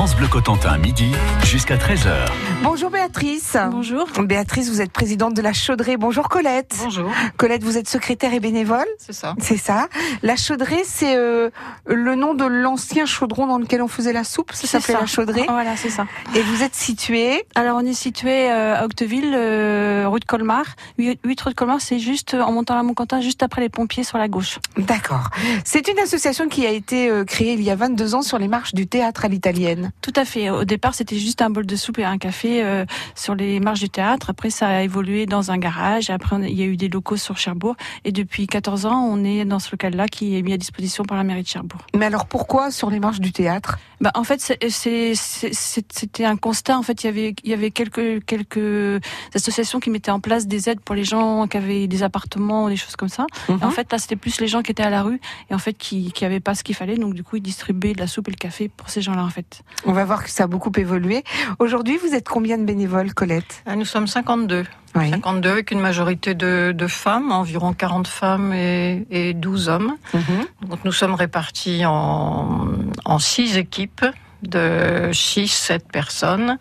France Bleu Cotentin, midi jusqu'à 13h. Bonjour Béatrice. Bonjour. Béatrice, vous êtes présidente de la Chaudrée. Bonjour Colette. Bonjour. Colette, vous êtes secrétaire et bénévole C'est ça. C'est ça. La Chaudrée, c'est euh, le nom de l'ancien chaudron dans lequel on faisait la soupe. Ça s'appelait la Chaudrée. Voilà, c'est ça. Et vous êtes situé Alors, on est situé euh, à Octeville, euh, rue de Colmar. 8 rue de Colmar, c'est juste en montant à Montquentin, juste après les pompiers sur la gauche. D'accord. C'est une association qui a été créée il y a 22 ans sur les marches du théâtre à l'italienne. Tout à fait. Au départ, c'était juste un bol de soupe et un café euh, sur les marches du théâtre. Après, ça a évolué dans un garage. Après, il y a eu des locaux sur Cherbourg. Et depuis 14 ans, on est dans ce local-là qui est mis à disposition par la mairie de Cherbourg. Mais alors, pourquoi sur les marches du théâtre? Bah, En fait, c'était un constat. En fait, il y avait, il y avait quelques, quelques associations qui mettaient en place des aides pour les gens qui avaient des appartements, des choses comme ça. en mhm. fait, là, c'était plus les gens qui étaient à la rue et en fait qui n'avaient pas ce qu'il fallait. Donc, du coup, ils distribuaient de la soupe et le café pour ces gens-là, en fait. On va voir que ça a beaucoup évolué. Aujourd'hui, vous êtes combien de bénévoles, Colette ah, Nous sommes 52. 52 avec une majorité de, femmes, environ 40 femmes et, 12 hommes. Mhm. Donc nous sommes répartis en, en six équipes de 6-7 personnes,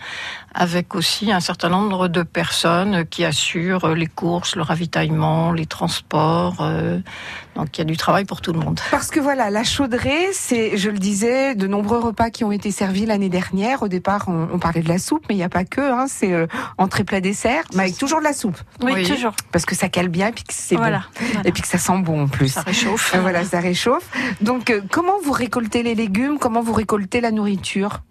avec aussi un certain nombre de personnes qui assurent les courses, le ravitaillement, les transports. Euh, donc il y a du travail pour tout le monde. Parce que voilà, la chaudrée, c'est, je le disais, de nombreux repas qui ont été servis l'année dernière. Au départ, on, parlait de la soupe, mais il n'y a pas que. Hein, c'est euh, entrée plat dessert, mais avec toujours de la soupe. Oui, toujours. Parce que ça cale bien et puis que c'est bon. Et puis que ça sent bon en plus. Ça réchauffe. voilà, ça réchauffe. Donc euh, comment vous récoltez les légumes? Comment vous récoltez la nourriture?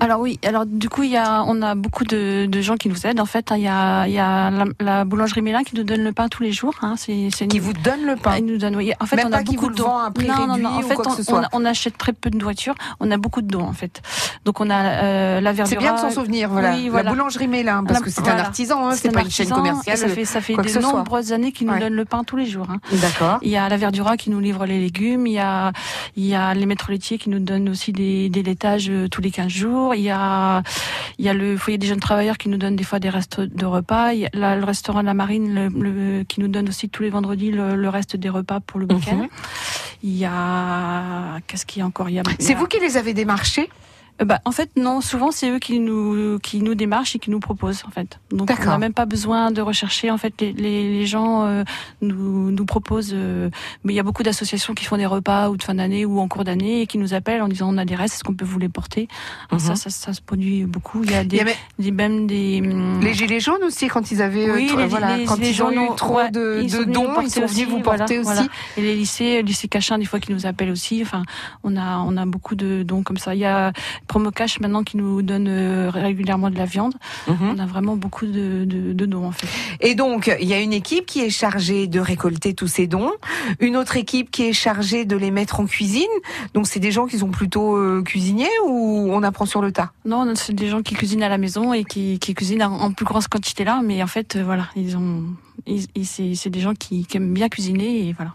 Alors oui, alors du coup il y a, on a beaucoup de, de gens qui nous aident. En fait, il y a, il y a la, boulangerie Mélin qui nous donne le pain tous les jours. Hein. C'est, qui vous donne le pain. Ils nous donne. Oui. En fait, on a beaucoup de dons. Non, non, non. En fait, on, on, achète très peu de nourriture. On a beaucoup de dons en fait. Donc on a euh, la verdure. C'est bien de s'en souvenir. Voilà. La boulangerie Mélin, parce que c'est un artisan. Hein, c'est pas une chaîne commerciale. ça fait, ça fait de nombreuses années qu'ils nous donnent le pain tous les jours. Hein. D'accord. Il y a la Verdura qui nous livre les légumes. Il y a, il y a les maîtres laitiers qui nous donnent aussi des, des laitages euh, tous les 15 jours. Il y a il y a le foyer des jeunes travailleurs qui nous donne des fois des restes de repas. Il y a le restaurant de la Marine le, qui nous donne aussi tous les vendredis le, reste des repas pour le week-end. Mhm. Il y a qu'est-ce qu'il y a encore? C'est vous qui les avez démarchés? Bah, en fait, non. Souvent, c'est eux qui nous qui nous démarchent et qui nous proposent, en fait. Donc, on n'a même pas besoin de rechercher. En fait, les, les, gens euh, nous nous proposent. Euh, mais il y a beaucoup d'associations qui font des repas ou de fin d'année ou en cours d'année et qui nous appellent en disant on a des restes, est-ce qu'on peut vous les porter? Mhm. ça, ça, ça, se produit beaucoup. Il y a des, des même des hum, les gilets jaunes aussi quand ils avaient oui, les, voilà, quand ils ont eu trop de, de dons, ils sont venus vous porter aussi. Et les lycées, lycée Cachin, des fois qui nous appellent aussi. Enfin, on a on a beaucoup de dons comme ça. Il y a Promocash maintenant qui nous donne euh, régulièrement de la viande. Mhm. On a vraiment beaucoup de, de, dons en fait. Et donc il y a une équipe qui est chargée de récolter tous ces dons, une autre équipe qui est chargée de les mettre en cuisine. Donc c'est des gens qui sont plutôt euh, cuisiniers ou on apprend sur le tas? Non, c'est des gens qui cuisinent à la maison et qui, qui cuisinent en, plus grosse quantité là. Mais en fait, euh, voilà, ils ont, c'est des gens qui, qui aiment bien cuisiner et voilà.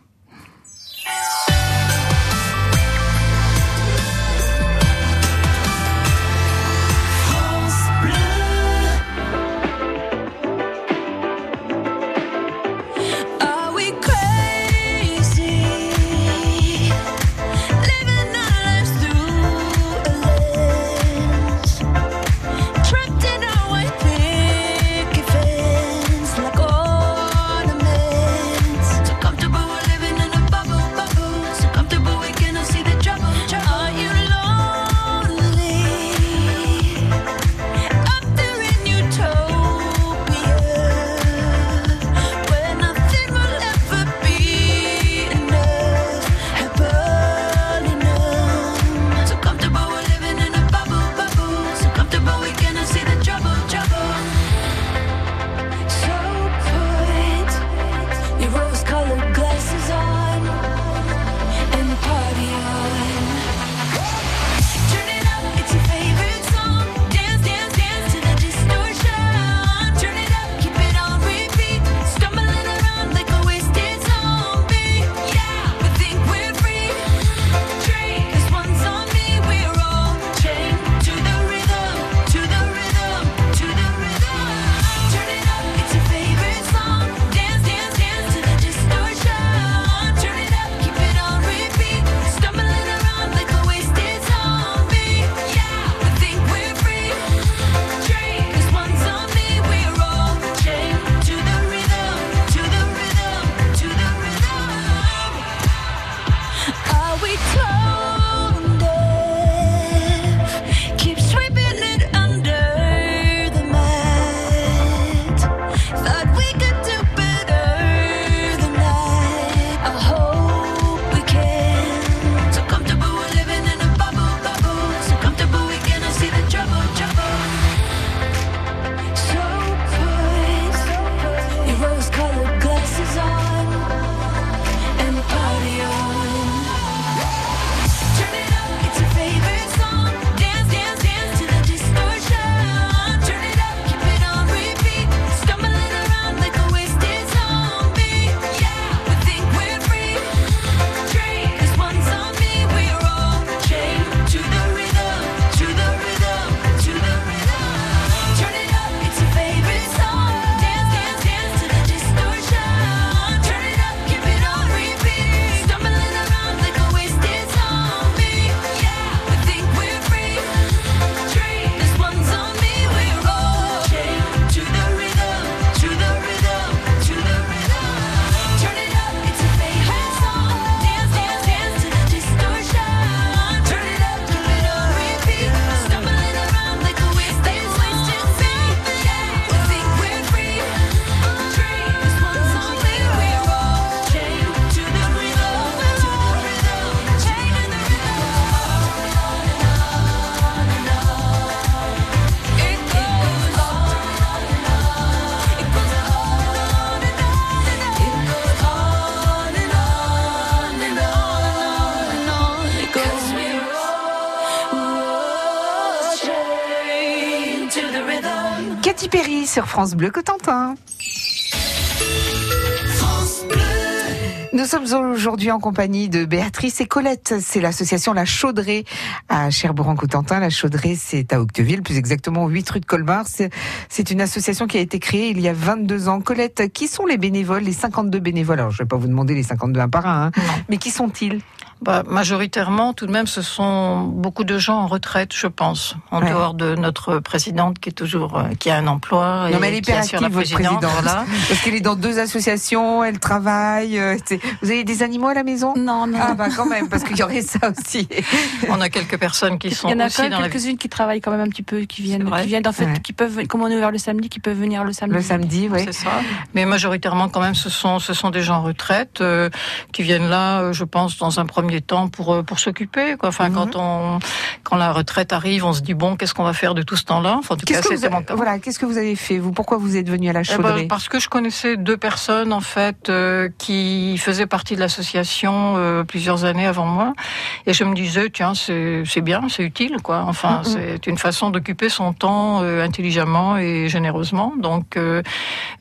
Sur France Bleu Cotentin. Nous sommes aujourd'hui en compagnie de Béatrice et Colette. C'est l'association La Chaudrée à Cherbourg-en-Cotentin. La Chaudrée, c'est à Octeville, plus exactement 8 rue de Colmar. C'est une association qui a été créée il y a 22 ans. Colette, qui sont les bénévoles, les 52 bénévoles? Alors, je ne vais pas vous demander les 52 un par un, hein, mais qui sont-ils? Bah, majoritairement, tout de même, ce sont beaucoup de gens en retraite, je pense, en dehors de notre présidente qui est toujours euh, qui a un emploi. Non, mais elle est hyper active, votre présidente, parce qu'elle est dans deux associations, elle travaille. Euh, vous avez des animaux à la maison? Non, non. Ah bah quand même, parce qu'il y aurait ça aussi. On a quelques personnes qui sont. Il y en a aussi quelques-unes qui travaillent quand même un petit peu, qui viennent, qui viennent en fait, qui peuvent, comme on est ouvert le samedi, qui peuvent venir le samedi. Le samedi, oui. C'est ça. Mais majoritairement, quand même, ce sont ce sont des gens en retraite euh, qui viennent là, je pense, dans un premier temps pour pour s'occuper. Quoi. Enfin, quand mhm. on quand la retraite arrive, on se dit bon, qu'est-ce qu'on va faire de tout ce temps-là? Enfin, en tout cas, c'est Voilà, qu'est-ce que vous avez fait Vous, pourquoi vous êtes venu à la eh ben, chauderie Parce que je connaissais deux personnes en fait euh, qui faisaient partie de l'association euh, plusieurs années avant moi, et je me disais tiens, c'est bien, c'est utile, quoi. Enfin, c'est une façon d'occuper son temps euh, intelligemment et généreusement. Donc,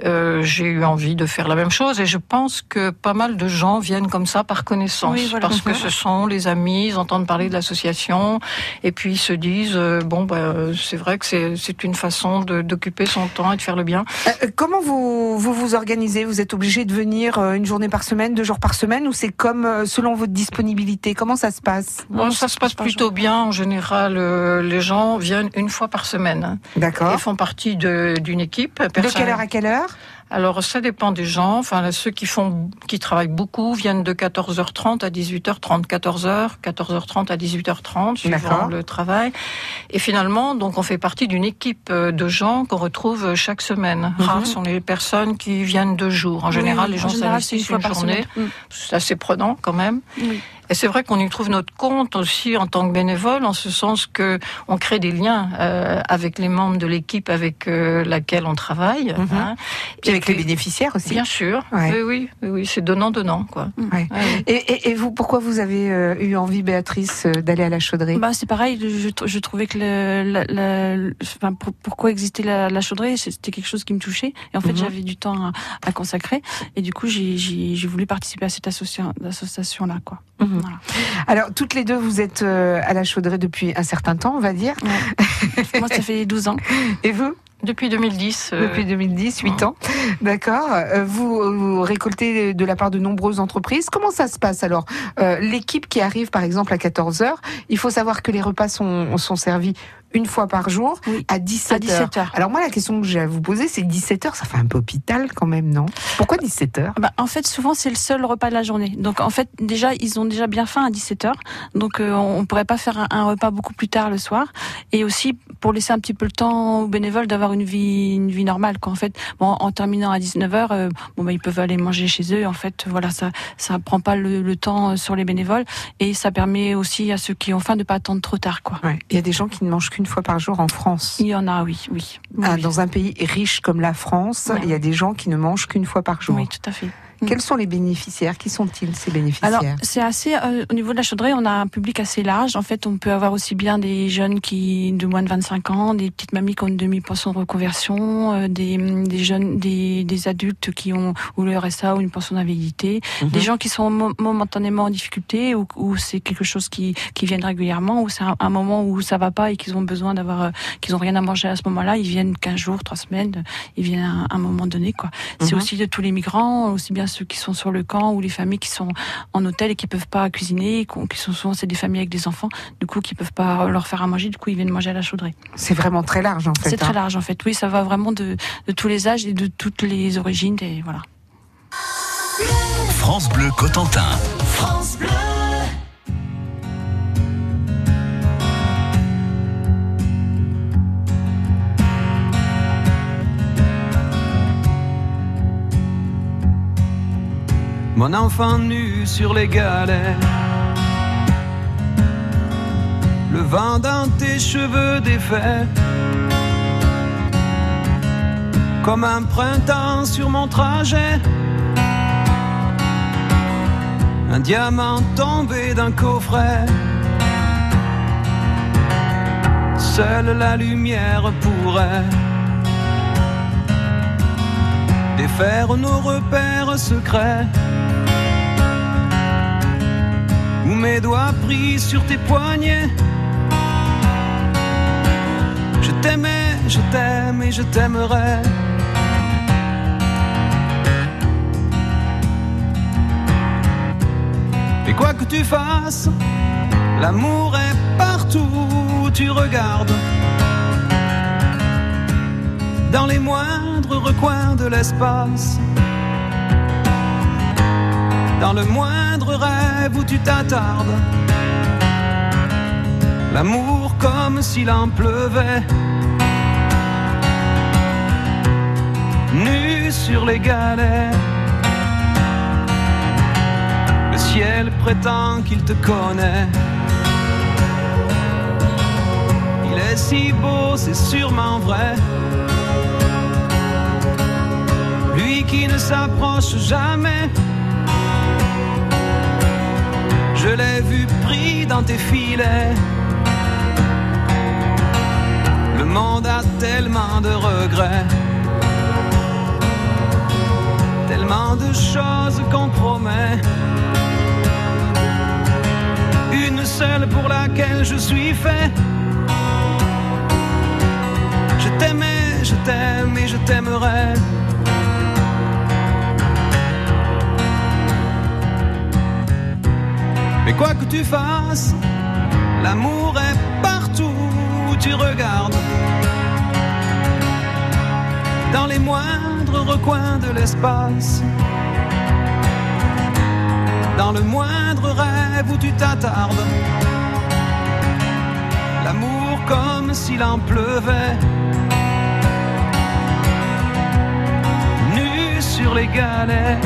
j'ai eu envie de faire la même chose, et je pense que pas mal de gens viennent comme ça par connaissance, parce que ce sont les amis ils entendent parler de l'association, et puis ils se disent euh, bon, bah, c'est vrai que c'est une façon d'occuper son temps et de faire le bien. Euh, comment vous, vous vous organisez? Vous êtes obligé de venir euh, une journée par semaine, deux jours par semaine, ou c'est comme selon votre disponibilité? Comment ça se passe? Bon, Ça se passe plutôt bien. En général, les gens viennent une fois par semaine. D'accord. Ils font partie d'une équipe. De quelle heure à quelle heure? Alors ça dépend des gens. Enfin ceux qui font, qui travaillent beaucoup viennent de 14h30 à 18h30, 14h, 14h30 à 18h30 suivant le travail. Et finalement, donc on fait partie d'une équipe euh, de gens qu'on retrouve chaque semaine. Mhm. Rares sont les personnes qui viennent deux jours. En général, les gens s'investissent une, une journée. Mm. C'est assez prenant quand même. Oui. Et c'est vrai qu'on y trouve notre compte aussi en tant que bénévole, en ce sens que on crée des liens euh, avec les membres de l'équipe avec euh, laquelle on travaille. Mhm. Hein. Et avec les bénéficiaires aussi. Bien sûr. Oui, oui, oui, c'est donnant donnant quoi. Et, et, vous, pourquoi vous avez euh, eu envie, Béatrice, d'aller à la chauderie Bah c'est pareil. Je, je, trouvais que le, enfin, pourquoi existait la, la chauderie, c'était quelque chose qui me touchait. Et en fait, mhm. j'avais du temps à, à, consacrer. Et du coup, j'ai voulu participer à cette association, association là, Mhm. Alors, toutes les deux, vous êtes euh, à la chaudrée depuis un certain temps, on va dire. Moi, ça fait 12 ans. Et vous? Depuis 2010. Euh, depuis 2010, 8 ans. D'accord. Euh, vous, récoltez de la part de nombreuses entreprises. Comment ça se passe alors? L'équipe qui arrive par exemple à 14 heures, il faut savoir que les repas sont, sont servis une fois par jour à 17 h Alors moi, la question que j'ai à vous poser, c'est 17 h ça fait un peu hôpital quand même, non? Pourquoi 17 h bah, En fait, souvent, c'est le seul repas de la journée. Donc en fait, déjà, ils ont déjà bien faim à 17 h Donc euh, on pourrait pas faire un, repas beaucoup plus tard le soir. Et aussi pour laisser un petit peu le temps aux bénévoles d'avoir une vie, une vie normale. Quoi. En fait, bon, en terminant à 19 h euh, bon, bah, ils peuvent aller manger chez eux. En fait, voilà, ça, ça prend pas le, temps sur les bénévoles et ça permet aussi à ceux qui ont faim de pas attendre trop tard. Quoi. Il y a des gens qui ne mangent qu'une fois par jour en France. Il y en a, oui, oui. Ah, dans un pays riche comme la France, il y a des gens qui ne mangent qu'une fois par jour. Oui, tout à fait. Mm. Quels sont les bénéficiaires? Qui sont-ils ces bénéficiaires? Alors c'est assez euh, au niveau de la chaudrée, on a un public assez large. En fait, on peut avoir aussi bien des jeunes qui de moins de 25 ans, des petites mamies qui ont une demi-pension de reconversion, euh, des, des, jeunes, des, des, adultes qui ont ou le RSA ou une pension d'invalidité, mhm. des gens qui sont momentanément en difficulté ou, ou c'est quelque chose qui, qui viennent régulièrement ou c'est un, moment où ça va pas et qu'ils ont besoin d'avoir, euh, qu'ils ont rien à manger à ce moment-là, ils viennent 15 jours, 3 semaines, ils viennent à un, moment donné quoi. C'est mhm. aussi de tous les migrants, aussi bien ceux qui sont sur le camp ou les familles qui sont en hôtel et qui peuvent pas cuisiner, qui sont souvent c'est des familles avec des enfants, du coup qui peuvent pas leur faire à manger, du coup ils viennent manger à la chaudrée. C'est vraiment très large en fait. C'est très hein. large en fait. Oui, ça va vraiment de, de tous les âges et de toutes les origines et voilà. France Bleu Cotentin. France Bleu. Mon enfant nu sur les galets. Le vent dans tes cheveux défaits, comme un printemps sur mon trajet. Un diamant tombé d'un coffret. Seule la lumière pourrait défaire nos repères secrets. Mes doigts pris sur tes poignets. Je t'aimais, je t'aime et je t'aimerai. Et quoi que tu fasses, l'amour est partout où tu regardes. Dans les moindres recoins de l'espace. Dans le moindre rêve où tu t'attardes. L'amour comme s'il en pleuvait. Nu sur les galets ciel prétend qu'il te connaît. Il est si beau, c'est sûrement vrai. Lui qui ne s'approche jamais. Je l'ai vu pris dans tes filets. Le monde a tellement de regrets. Tellement de choses qu'on promet seule pour laquelle je suis fait. Je t'aimais, je t'aime et je t'aimerai. Quoi que tu fasses, l'amour est partout où tu regardes. Dans les moindres recoins de l'espace dans le moindre rêve où tu t'attardes. L'amour comme s'il en pleuvait. Nu sur les galets.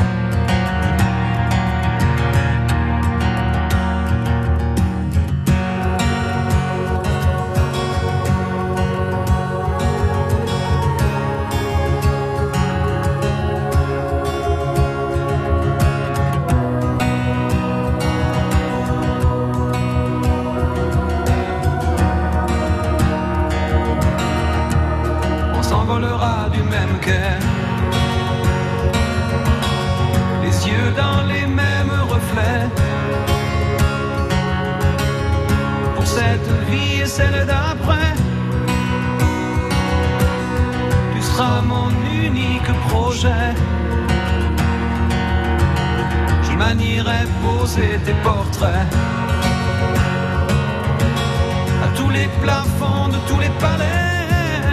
Les plafonds de tous les palais,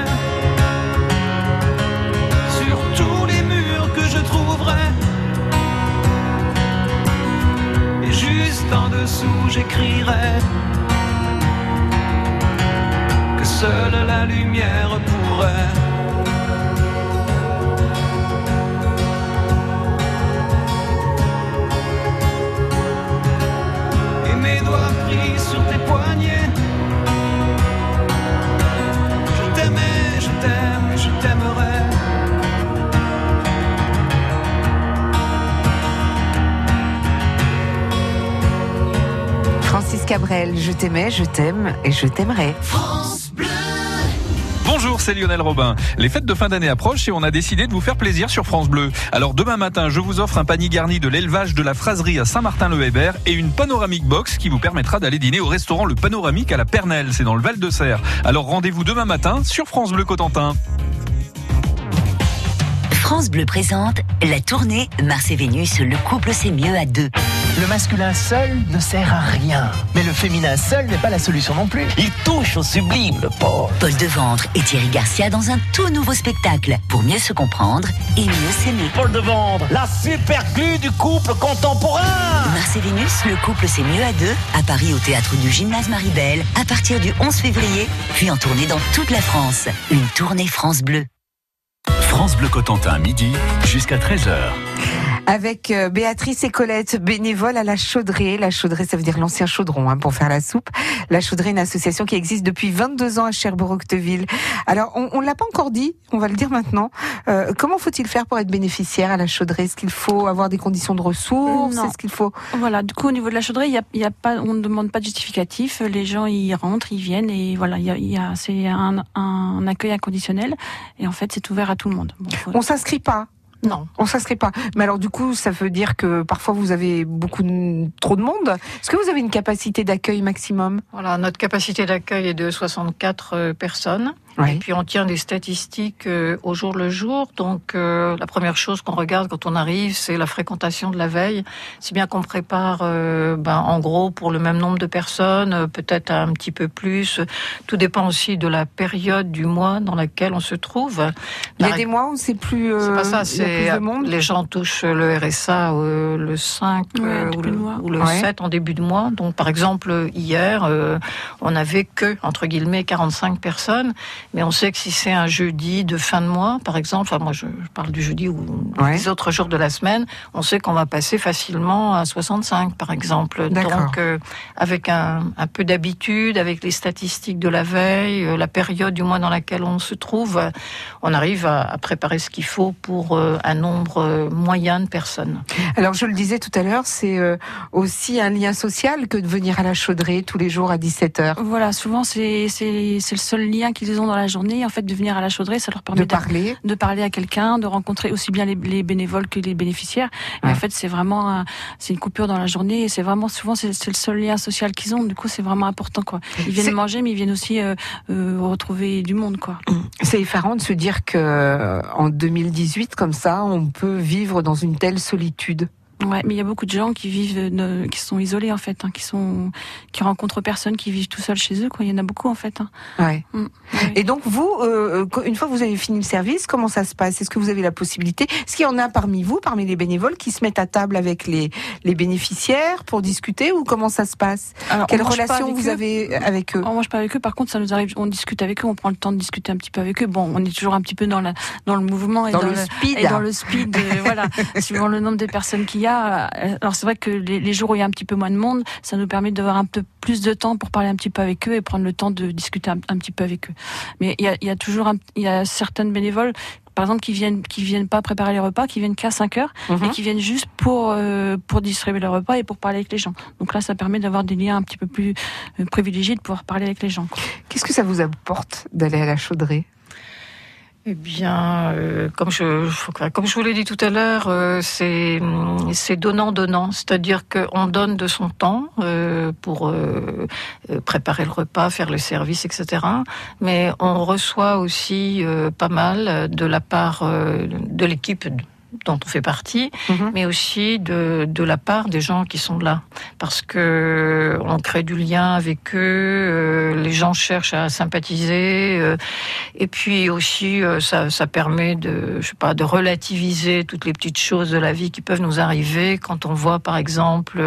sur tous les murs que je trouverai. Et juste en dessous, j'écrirai que seule la lumière pourrait. Cabrel, je t'aimais, je t'aime et je t'aimerai. Bonjour, c'est Lionel Robin. Les fêtes de fin d'année approchent et on a décidé de vous faire plaisir sur France Bleu. Alors demain matin, je vous offre un panier garni de l'élevage de la fraserie à Saint-Martin-le-Hébert et une panoramique box qui vous permettra d'aller dîner au restaurant Le Panoramique à la Pernelle, c'est dans le Val de Serre. Alors rendez-vous demain matin sur France Bleu Cotentin. France Bleu présente la tournée Mars et Vénus, le couple c'est mieux à deux. Le masculin seul ne sert à rien, mais le féminin seul n'est pas la solution non plus. Il touche au sublime, le pauvre. Paul Devendre et Thierry Garcia dans un tout nouveau spectacle pour mieux se comprendre et mieux s'aimer. Paul Devendre, la super glue du couple contemporain. Mars et Vénus, le couple c'est mieux à deux, à Paris au théâtre du Gymnase Maribel, à partir du 11 février, puis en tournée dans toute la France. Une tournée France Bleu. France Bleu Cotentin, midi jusqu'à 13h avec euh, Béatrice et Colette, bénévoles à la Chaudrée. La Chaudrée, ça veut dire l'ancien chaudron hein, pour faire la soupe. La Chaudrée, une association qui existe depuis 22 ans à Cherbourg-Octeville. Alors, on, ne l'a pas encore dit, on va le dire maintenant. Euh, comment faut-il faire pour être bénéficiaire à la Chaudrée? Est-ce qu'il faut avoir des conditions de ressources? Est-ce qu'il faut Voilà, du coup, au niveau de la Chaudrée, il y a, pas, on ne demande pas de justificatif. Les gens, ils rentrent, ils viennent et voilà, il y a, c'est un, un, accueil inconditionnel. Et en fait, c'est ouvert à tout le monde. on s'inscrit pas Non. On s'inscrit pas. Mais alors du coup, ça veut dire que parfois vous avez beaucoup de, trop de monde. Est-ce que vous avez une capacité d'accueil maximum? Voilà, notre capacité d'accueil est de 64 euh, Et puis on tient des statistiques euh, au jour le jour. Donc euh, la première chose qu'on regarde quand on arrive, c'est la fréquentation de la veille. Si bien qu'on prépare, euh, ben, en gros, pour le même nombre de personnes, peut-être un petit peu plus. Tout dépend aussi de la période du mois dans laquelle on se trouve. Il y a des mois où c'est plus. c'est pas ça. C'est les gens touchent le RSA le 5 ou le, 7 en début de mois. Donc par exemple hier, on avait que entre guillemets 45 personnes. Mais on sait que si c'est un jeudi de fin de mois, par exemple, enfin moi je, parle du jeudi ou les autres jours de la semaine, on sait qu'on va passer facilement à 65, par exemple. Donc euh, avec un, un peu d'habitude, avec les statistiques de la veille, euh, la période du mois dans laquelle on se trouve, on arrive à, à préparer ce qu'il faut pour euh, un nombre moyen de personnes. Alors je le disais tout à l'heure, c'est aussi un lien social que de venir à la chaudrée tous les jours à 17h. Voilà, souvent c'est le seul lien qu'ils ont dans la journée, en fait, de venir à la chaudrée, ça leur permet de parler, de parler à quelqu'un, de rencontrer aussi bien les, bénévoles que les bénéficiaires. Et en fait, c'est vraiment, c'est une coupure dans la journée. Et c'est vraiment souvent, c'est le seul lien social qu'ils ont. Du coup, c'est vraiment important, quoi. Ils viennent manger, mais ils viennent aussi euh, euh, retrouver du monde, quoi. Mmh. C'est effarant de se dire que euh, en 2018, comme ça, on peut vivre dans une telle solitude. Ouais, mais il y a beaucoup de gens qui vivent, euh, qui sont isolés en fait, hein, qui sont, qui rencontrent personne, qui vivent tout seuls chez eux. Quoi. Il y en a beaucoup en fait. Hein. Ouais. Mm. Et donc vous, euh, une fois que vous avez fini le service, comment ça se passe? Est-ce que vous avez la possibilité? Est-ce qu'il y en a parmi vous, parmi les bénévoles, qui se mettent à table avec les, les bénéficiaires pour discuter ou comment ça se passe? Alors, Quelle relation vous avez avec eux? On mange pas avec eux. Par contre, ça nous arrive, on discute avec eux, on prend le temps de discuter un petit peu avec eux. Bon, on est toujours un petit peu dans la, dans le mouvement et dans, le, speed, et dans le speed. Euh, voilà, suivant le nombre de personnes qu'il y a alors c'est vrai que les, jours où il y a un petit peu moins de monde, ça nous permet d'avoir un peu plus de temps pour parler un petit peu avec eux et prendre le temps de discuter un, petit peu avec eux. Mais il y a, toujours, il y a certaines bénévoles par exemple, qui viennent, qui viennent pas préparer les repas, qui viennent qu'à 5 heures mhm. et qui viennent juste pour euh, pour distribuer les repas et pour parler avec les gens. Donc là, ça permet d'avoir des liens un petit peu plus euh, privilégiés, de pouvoir parler avec les gens. Qu'est-ce que ça vous apporte d'aller à la chaudrée eh bien, euh, comme je comme je vous l'ai dit tout à l'heure, euh, c'est c'est donnant donnant, c'est-à-dire qu'on donne de son temps euh, pour préparer le repas, faire le service, etc. Mais on reçoit aussi pas mal de la part de l'équipe dont on fait partie, mhm. mais aussi de, de la part des gens qui sont là, parce que on crée du lien avec eux, euh, les gens cherchent à sympathiser, euh, et puis aussi euh, ça, ça permet de, je sais pas, de relativiser toutes les petites choses de la vie qui peuvent nous arriver quand on voit par exemple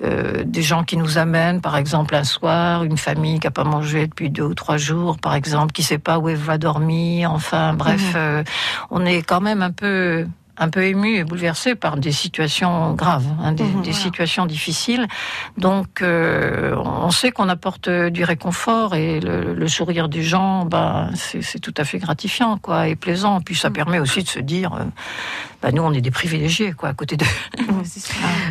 des gens qui nous amènent, par exemple un soir, une famille qui a pas mangé depuis deux ou trois jours, par exemple, qui sait pas où elle va dormir, enfin bref, mhm. on est quand même un peu un peu ému et bouleversé par des situations graves, hein, des, mhm. situations difficiles. Donc, euh, on sait qu'on apporte du réconfort et le, sourire des gens, bah, c'est tout à fait gratifiant, quoi, et plaisant. Puis ça mhm. permet aussi de se dire, euh, bah, nous, on est des privilégiés, quoi, à côté de.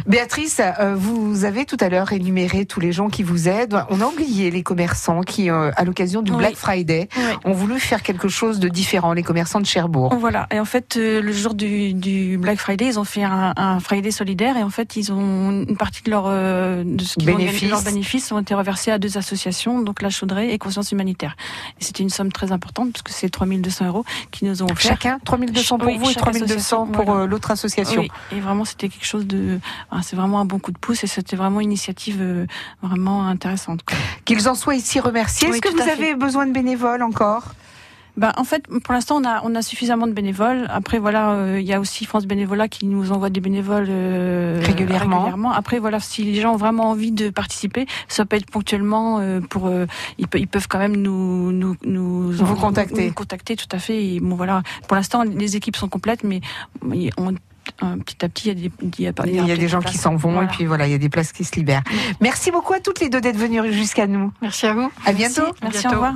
Béatrice, euh, vous avez tout à l'heure énuméré tous les gens qui vous aident. On a oublié les commerçants qui, euh, à l'occasion du Black Friday, ont voulu faire quelque chose de différent, les commerçants de Cherbourg. Voilà. Et en fait, euh, le jour du, Black Friday, ils ont fait un, Friday solidaire et en fait, ils ont une partie de leur de ce bénéfices. leurs bénéfices ont été reversés à deux associations, donc la Chaudrée et Conscience Humanitaire. Et c'était une somme très importante parce que c'est 3200 euros qui nous ont offert. Chacun 3200 pour vous et 3200 pour pour euh, l'autre association. et vraiment c'était quelque chose de, c'est vraiment un bon coup de pouce et c'était vraiment une initiative euh, vraiment intéressante. Qu'ils en soient ici remerciés. Est-ce que vous avez besoin de bénévoles encore? Bah, en fait, pour l'instant, on a, on a suffisamment de bénévoles. Après, voilà, euh, il y a aussi France Bénévolat qui nous envoie des bénévoles régulièrement. Après, voilà, si les gens ont vraiment envie de participer, ça peut être ponctuellement pour. ils, ils, peuvent quand même nous nous nous vous contacter. Nous contacter, tout à fait. Et bon, voilà, pour l'instant, les équipes sont complètes, mais on petit à petit, il y a des, il y a, il y a des gens qui s'en vont et puis voilà, il y a des places qui se libèrent. Merci beaucoup à toutes les deux d'être venues jusqu'à nous. Merci à vous. À bientôt. Merci, Merci au revoir.